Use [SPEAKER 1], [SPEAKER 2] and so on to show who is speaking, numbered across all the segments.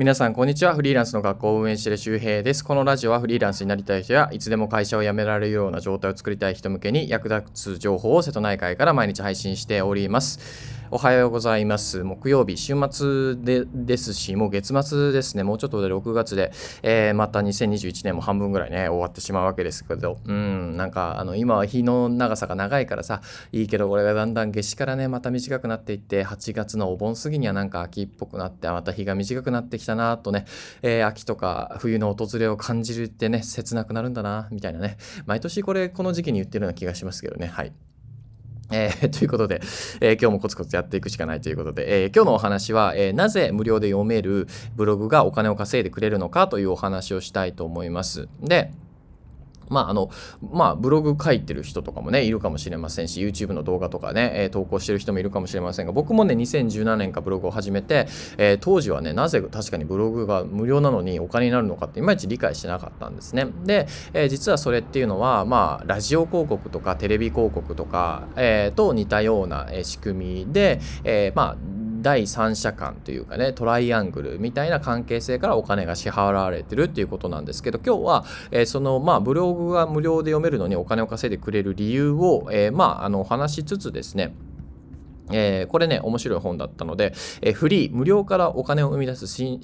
[SPEAKER 1] 皆さん、こんにちは。フリーランスの学校を運営している周平です。このラジオはフリーランスになりたい人や、いつでも会社を辞められるような状態を作りたい人向けに役立つ情報を瀬戸内海から毎日配信しております。おはようございます。木曜日、週末でですし、もう月末ですね。もうちょっとで6月で、えー、また2021年も半分ぐらいね、終わってしまうわけですけど、うん、なんか、あの、今は日の長さが長いからさ、いいけど、これがだんだん夏至からね、また短くなっていって、8月のお盆過ぎにはなんか秋っぽくなって、また日が短くなってきたなとね、えー、秋とか冬の訪れを感じるってね、切なくなるんだな、みたいなね。毎年これ、この時期に言ってるような気がしますけどね。はい。えー、ということで、えー、今日もコツコツやっていくしかないということで、えー、今日のお話は、えなぜ無料で読めるブログがお金を稼いでくれるのかというお話をしたいと思います。で、まああのまあ、ブログ書いてる人とかもねいるかもしれませんし YouTube の動画とかね、えー、投稿してる人もいるかもしれませんが僕もね2017年かブログを始めて、えー、当時はねなぜ確かにブログが無料なのにお金になるのかっていまいち理解してなかったんですね。で、えー、実はそれっていうのはまあラジオ広告とかテレビ広告とか、えー、と似たような仕組みで、えー、まあ第三者間というかねトライアングルみたいな関係性からお金が支払われてるっていうことなんですけど今日は、えー、そのまあブログが無料で読めるのにお金を稼いでくれる理由を、えー、まああの話しつつですねえー、これね、面白い本だったので、えー、フリー、無料からお金を生み出す新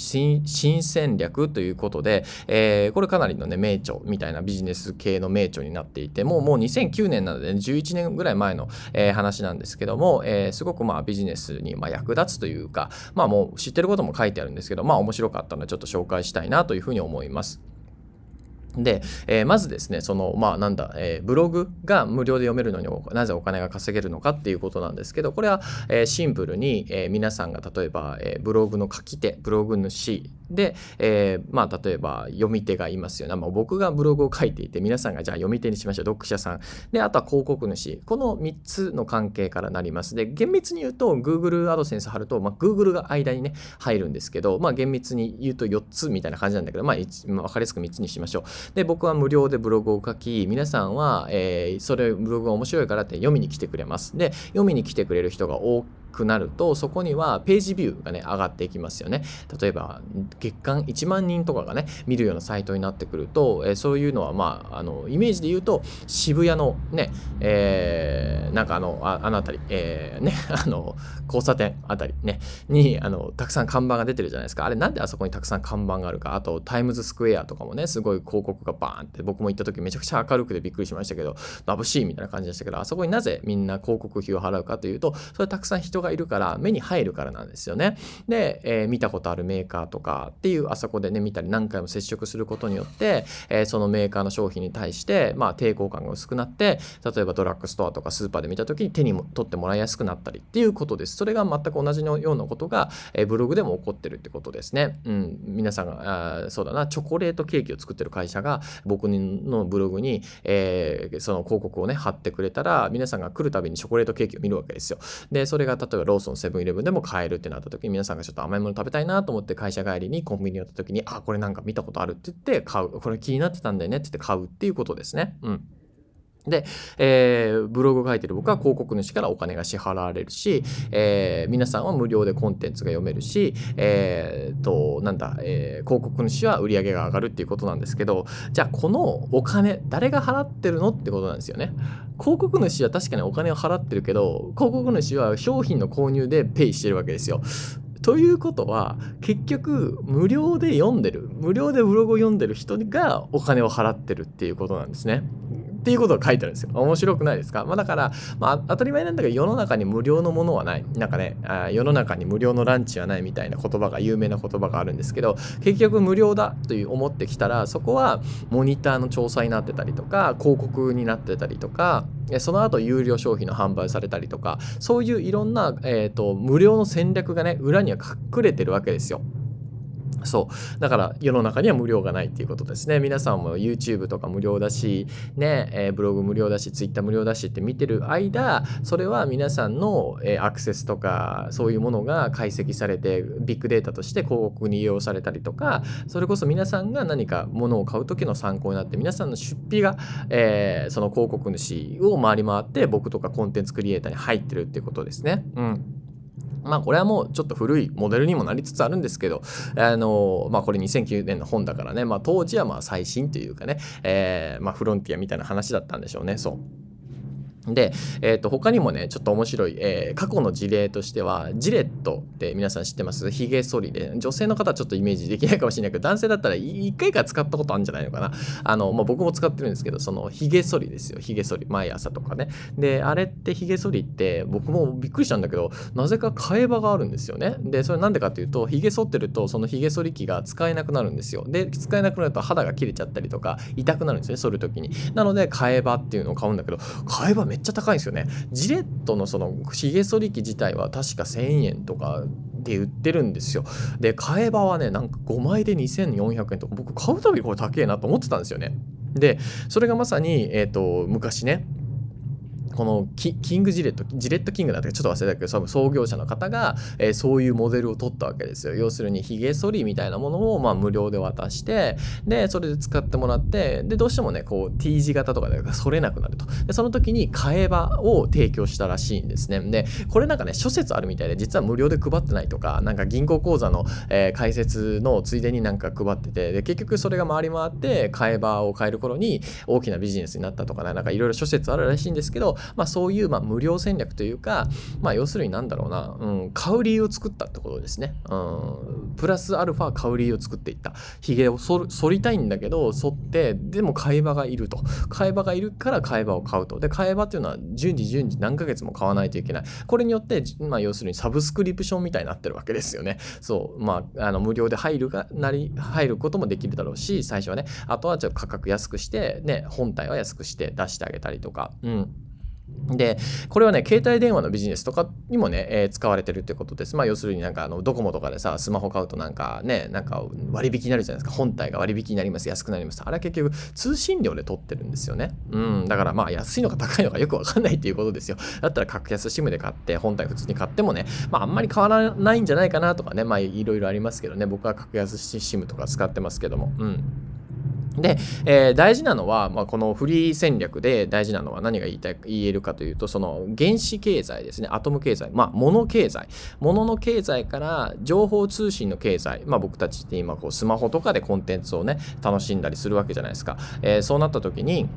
[SPEAKER 1] 戦略ということで、えー、これかなりのね、名著みたいなビジネス系の名著になっていて、もうもう2009年なので、ね、11年ぐらい前の、え話なんですけども、えすごくまあビジネスにま役立つというか、まあもう知ってることも書いてあるんですけど、まあ面白かったのでちょっと紹介したいなというふうに思います。で、えー、まずですね、その、まあなんだ、えー、ブログが無料で読めるのになぜお金が稼げるのかっていうことなんですけど、これは、えー、シンプルに、え皆さんが例えば、えブログの書き手、ブログ主で、えまあ例えば読み手がいますよね。まあ、僕がブログを書いていて、皆さんがじゃあ読み手にしましょう。読者さん。で、あとは広告主。この3つの関係からなります。で、厳密に言うと、Google AdSense 貼ると、まあ、Google が間にね、入るんですけど、まあ厳密に言うと4つみたいな感じなんだけど、まあ、分かりやすく3つにしましょう。で、僕は無料でブログを書き、皆さんは、えー、それ、ブログが面白いからって読みに来てくれます。で、読みに来てくれる人が多くくなると、そこにはページビューがね、上がっていきますよね。例えば、月間1万人とかがね、見るようなサイトになってくると、え、そういうのは、まあ、あの、イメージで言うと、渋谷のね、えー、なんかあの、ああの辺り、えー、ね、あの、交差点あたりね、に、あの、たくさん看板が出てるじゃないですか。あれ、なんであそこにたくさん看板があるか。あと、タイムズスクエアとかもね、すごい広告がバーンって、僕も行った時めちゃくちゃ明るくてびっくりしましたけど、眩しいみたいな感じでしたけど、あそこになぜみんな広告費を払うかというと、それたくさん人ががいるから、目に入るからなんですよね。で、えー、見たことあるメーカーとかっていう、あそこでね、見たり何回も接触することによって、えー、そのメーカーの商品に対して、まあ、抵抗感が薄くなって、例えばドラッグストアとかスーパーで見た時に手に取ってもらいやすくなったりっていうことです。それが全く同じのようなことが、えー、ブログでも起こってるってことですね。うん、皆さんが、あそうだな、チョコレートケーキを作ってる会社が僕のブログに、えー、その広告をね、貼ってくれたら、皆さんが来るたびにチョコレートケーキを見るわけですよ。で、それが例えばローソン、セブンイレブンでも買えるってなった時に、皆さんがちょっと甘いもの食べたいなと思って会社帰りにコンビニに寄った時に、あ、これなんか見たことあるって言って買う。これ気になってたんだよねって言って買うっていうことですね。うん。で、えー、ブログを書いてる僕は広告主からお金が支払われるし、えー、皆さんは無料でコンテンツが読めるし、えー、と、なんだ、えー、広告主は売り上げが上がるっていうことなんですけど、じゃあこのお金、誰が払ってるのってことなんですよね。広告主は確かにお金を払ってるけど、広告主は商品の購入でペイしてるわけですよ。ということは結局無料で読んでる無料でブログを読んでる人がお金を払ってるっていうことなんですね。ていうことが書いてあるんですよ。面白くないですか、まあ、だから、まあ、当たり前なんだけど世の中に無料のものはない。なんかねあ、世の中に無料のランチはないみたいな言葉が、有名な言葉があるんですけど、結局無料だという思ってきたら、そこはモニターの調査になってたりとか、広告になってたりとか、その後有料商品の販売されたりとか、そういういろんな、えーと無料の戦略がね、裏には隠れてるわけですよ。そう。だから世の中には無料がないっていうことですね。皆さんも YouTube とか無料だし、ね、えー、ブログ無料だし、Twitter 無料だしって見てる間、それは皆さんの、えー、アクセスとか、そういうものが解析されて、ビッグデータとして広告に利用されたりとか、それこそ皆さんが何か物を買う時の参考になって、皆さんの出費が、えー、その広告主を回り回って、僕とかコンテンツクリエイターに入ってるっていうことですね。うん。まあこれはもうちょっと古いモデルにもなりつつあるんですけど、あのまあこれ2009年の本だからね、まあ当時はまあ最新というかね、えー、まあフロンティアみたいな話だったんでしょうね、そう。で、えー、と他にもねちょっと面白い、えー、過去の事例としてはジレトって皆さん知ってます？ヒゲ剃りで。女性の方はちょっとイメージできないかもしれないけど男性だったら1回か使ったことあるんじゃないのかな？あの、まあ、僕も使ってるんですけどそのヒゲ剃りですよ。ヒゲ剃り。毎朝とかね。であれってヒゲ剃りって僕もびっくりしたんだけどなぜか替え刃があるんですよね。でそれなんでかっていうとヒゲ剃ってるとそのヒゲ剃り機が使えなくなるんですよ。で使えなくなると肌が切れちゃったりとか痛くなるんですね剃る時に。なので替え刃っていうのを買うんだけど替え刃めっちゃ高いんですよね。ジレットのそのひげ剃り機自体は確か1000円とかかで売ってるんですよ。で買えばはねなんか5枚で2400円とか僕買うたびこれ高えなと思ってたんですよね。でそれがまさに、えーと昔ねこのキングジレットジレットキングだったかちょっと忘れたけど創業者の方が、えー、そういうモデルを取ったわけですよ。要するにひげ剃りみたいなものを、まあ、無料で渡してでそれで使ってもらってでどうしてもねこう T 字型とかで剃れなくなると。でその時に替え刃を提供したらしいんですね。でこれなんかね諸説あるみたいで実は無料で配ってないとかなんか銀行口座の、えー、開設のついでになんか配っててで結局それが回り回って替え刃を変える頃に大きなビジネスになったとかねなんかいろいろ諸説あるらしいんですけどまあ、そういうま無料戦略というか、まあ、要するになんだろうな、うん、買う理由を作ったってことですね。うん、プラスアルファ買う理由を作っていった。ヒゲを剃りたいんだけど、剃って、でも買い場がいると。買い場がいるから買い場を買うと。で、買い場っていうのは順次順次何ヶ月も買わないといけない。これによって、まあ、要するにサブスクリプションみたいになってるわけですよね。そう、まあ、あの無料で入るがなり、入ることもできるだろうし、最初はね、あとはちょっと価格安くして、ね、本体は安くして出してあげたりとか。うん。で、これはね、携帯電話のビジネスとかにもね、えー、使われてるってことです。まあ、要するになんか、あの、ドコモとかでさ、スマホ買うとなんかね、なんか割引になるじゃないですか。本体が割引になります。安くなります。あれは結局、通信料で取ってるんですよね。うん。だからまあ、安いのか高いのかよくわかんないっていうことですよ。だったら、格安 SIM で買って、本体普通に買ってもね、まあ、あんまり変わらないんじゃないかなとかね、まあ、いろいろありますけどね、僕は格安 SIM とか使ってますけども。うん。で、えー、大事なのは、まあ、このフリー戦略で大事なのは何が言いたい言えるかというとその原子経済ですね。アトム経済。まあ物経済。物の経済から情報通信の経済。まあ僕たちって今こうスマホとかでコンテンツをね楽しんだりするわけじゃないですか、えー、そうなった時に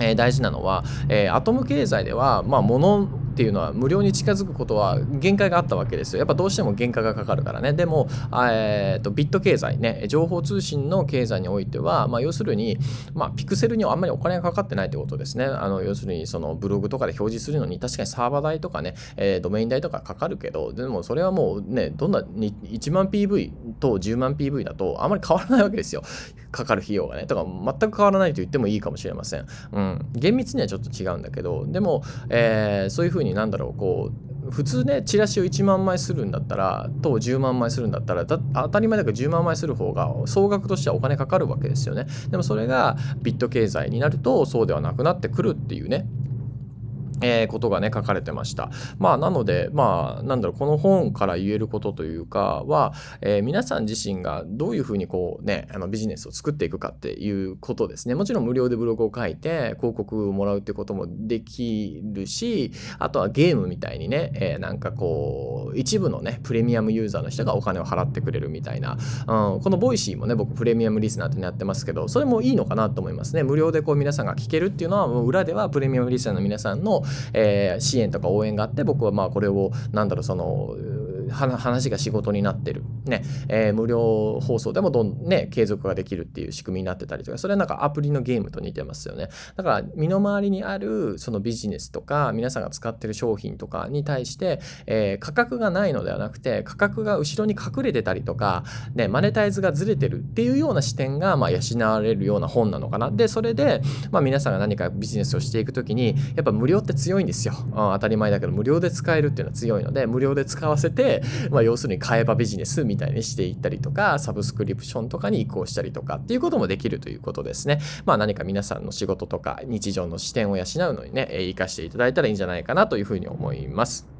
[SPEAKER 1] えー、大事なのは、えー、アトム経済では、まあ、物っていうのは無料に近づくことは限界があったわけですよ。やっぱどうしても原価がかかるからね。でも、えーと、ビット経済ね、情報通信の経済においては、まあ、要するに、まあ、ピクセルにはあんまりお金がかかってないってことですね。あの要するにそのブログとかで表示するのに確かにサーバー代とかね、えー、ドメイン代とかかかるけど、でもそれはもうね、どんなに1万 PV と10万 PV だとあんまり変わらないわけですよ。かかる費用がね。だか全く変わらないと言ってもいいかもしれません。うん。厳密にはちょっと違うんだけど、でも、えー、そういうふうにになんだろう、こう、普通ねチラシを1万枚するんだったらと10万枚するんだったら当たり前だけど10万枚する方が総額としてはお金かかるわけですよね。でもそれがビット経済になるとそうではなくなってくるっていうね。えー、ことがね書かれてました。まあなのでまあなんだろうこの本から言えることというかは、えー、皆さん自身がどういうふうにこうねあのビジネスを作っていくかっていうことですね。もちろん無料でブログを書いて広告をもらうってこともできるしあとはゲームみたいにね、えー、なんかこう一部のねプレミアムユーザーの人がお金を払ってくれるみたいな、うん、この Voicyもね僕プレミアムリスナーってやってますけどそれもいいのかなと思いますね。無料でこう皆さんが聞けるっていうのはもう裏ではプレミアムリスナーの皆さんのえー、支援とか応援があって僕はまあこれをなんだろうその話が仕事になってる、ね。えー、無料放送でもどん、ね、継続ができるっていう仕組みになってたりとかそれはなんかアプリのゲームと似てますよね。だから身の回りにあるそのビジネスとか皆さんが使ってる商品とかに対して、えー、価格がないのではなくて価格が後ろに隠れてたりとか、ね、マネタイズがずれてるっていうような視点がまあ養われるような本なのかな。でそれで、まあ、皆さんが何かビジネスをしていく時にやっぱ無料って強いんですよ、うん、当たり前だけど無料で使えるっていうのは強いので無料で使わせてまあ、要するに買えばビジネスみたいにしていったりとか、サブスクリプションとかに移行したりとかっていうこともできるということですね。まあ何か皆さんの仕事とか日常の視点を養うのにね、活かしていただいたらいいんじゃないかなというふうに思います。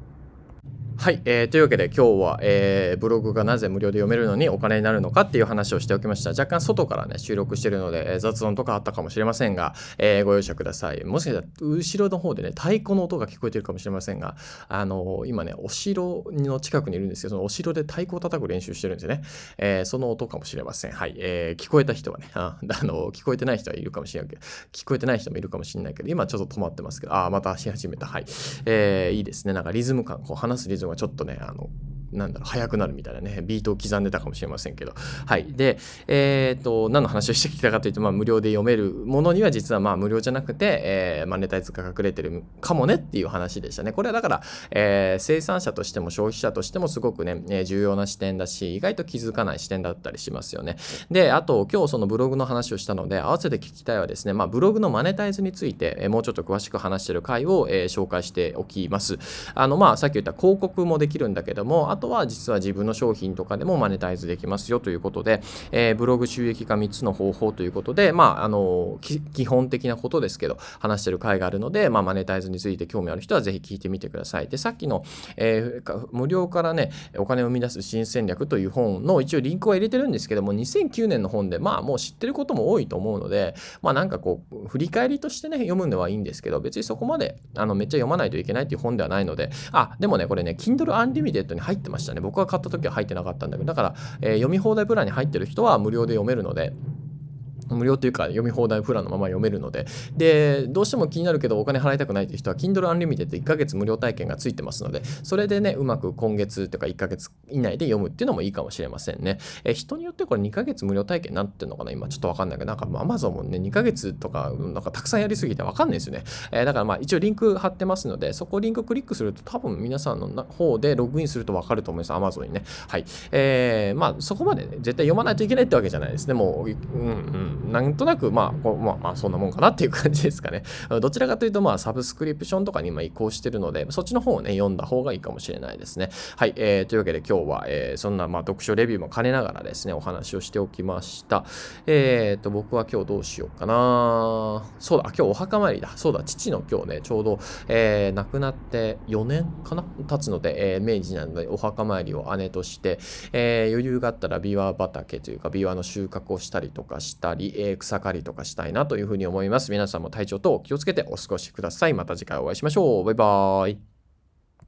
[SPEAKER 1] はい、えー、というわけで今日は、えー、ブログがなぜ無料で読めるのにお金になるのかっていう話をしておきました。若干外からね、収録してるので、えー、雑音とかあったかもしれませんが、えー、ご容赦ください。もしかしたら後ろの方でね、太鼓の音が聞こえてるかもしれませんが、あのー、今ね、お城の近くにいるんですけど、そのお城で太鼓を叩く練習してるんですよね。えー、その音かもしれません。はい、えー、聞こえた人はね、あ、の聞こえてない人はいるかもしれないけど、聞こえてない人もいるかもしれないけど、今ちょっと止まってますけど、あ、またし始めた。はい。えー、いいですね。なんかリズム感、こう話すリズムがちょっとね、あの、なんだろう、速くなるみたいなね、ビートを刻んでたかもしれませんけど。はい。で、えっ、ー、と、何の話をしてきたかというと、まあ、無料で読めるものには実はまあ、無料じゃなくて、えー、マネタイズが隠れてるかもねっていう話でしたね。これはだから、えー、生産者としても消費者としてもすごくね、え重要な視点だし、意外と気づかない視点だったりしますよね。で、あと、今日そのブログの話をしたので、合わせて聞きたいはですね、まあ、ブログのマネタイズについて、えもうちょっと詳しく話してる回を、え紹介しておきます。あの、まあ、さっき言った広告もできるんだけども、あとは実は自分の商品とかでもマネタイズできますよということで、えー、ブログ収益化3つの方法ということで、まあ、あの基本的なことですけど話してる回があるので、まあ、マネタイズについて興味ある人はぜひ聞いてみてください。でさっきの、えー、無料からねお金を生み出す新戦略という本の一応リンクは入れてるんですけども2009年の本でまあもう知ってることも多いと思うのでまあなんかこう振り返りとしてね読むのはいいんですけど別にそこまであのめっちゃ読まないといけないっていう本ではないのであでもねこれね Kindle Unlimited に入ってましたね。僕が買った時は入ってなかったんだけどだから、えー、読み放題プランに入ってる人は無料で読めるので無料というか読み放題プランのまま読めるので、で、どうしても気になるけどお金払いたくないという人は Kindle Unlimited 1ヶ月無料体験がついてますので、それでね、うまく今月とか1ヶ月以内で読むっていうのもいいかもしれませんね。え人によってこれ2ヶ月無料体験なってるのかな？今ちょっとわかんないけど、なんか Amazon もね、2ヶ月とか、なんかたくさんやりすぎてわかんないですよね。えー、だからまあ一応リンク貼ってますので、そこリンククリックすると多分皆さんの方でログインするとわかると思います。Amazon にね。はい。えー、まあそこまでね、絶対読まないといけないってわけじゃないですね。もう、うんうん、なんとなくまあ、こまあ、まあ、そんなもんかなっていう感じですかね。どちらかというと、まあ、サブスクリプションとかに今移行してるので、そっちの方をね、読んだ方がいいかもしれないですね。はい、えー、というわけで今日は、えー、そんな、まあ、読書レビューも兼ねながらですね、お話をしておきました。えっ、ー、と、僕は今日どうしようかな。そうだ、今日お墓参りだ。そうだ、父の今日ね、ちょうど、えー、亡くなって4年かな？経つので、えー、明治なのでお墓参りを姉として、えー、余裕があったらビワ畑というか、ビワの収穫をしたりとかしたり、えー、草刈りとかしたいなというふうに思います。皆さんも体調と気をつけてお過ごしください。また次回お会いしましょう。バイバーイ。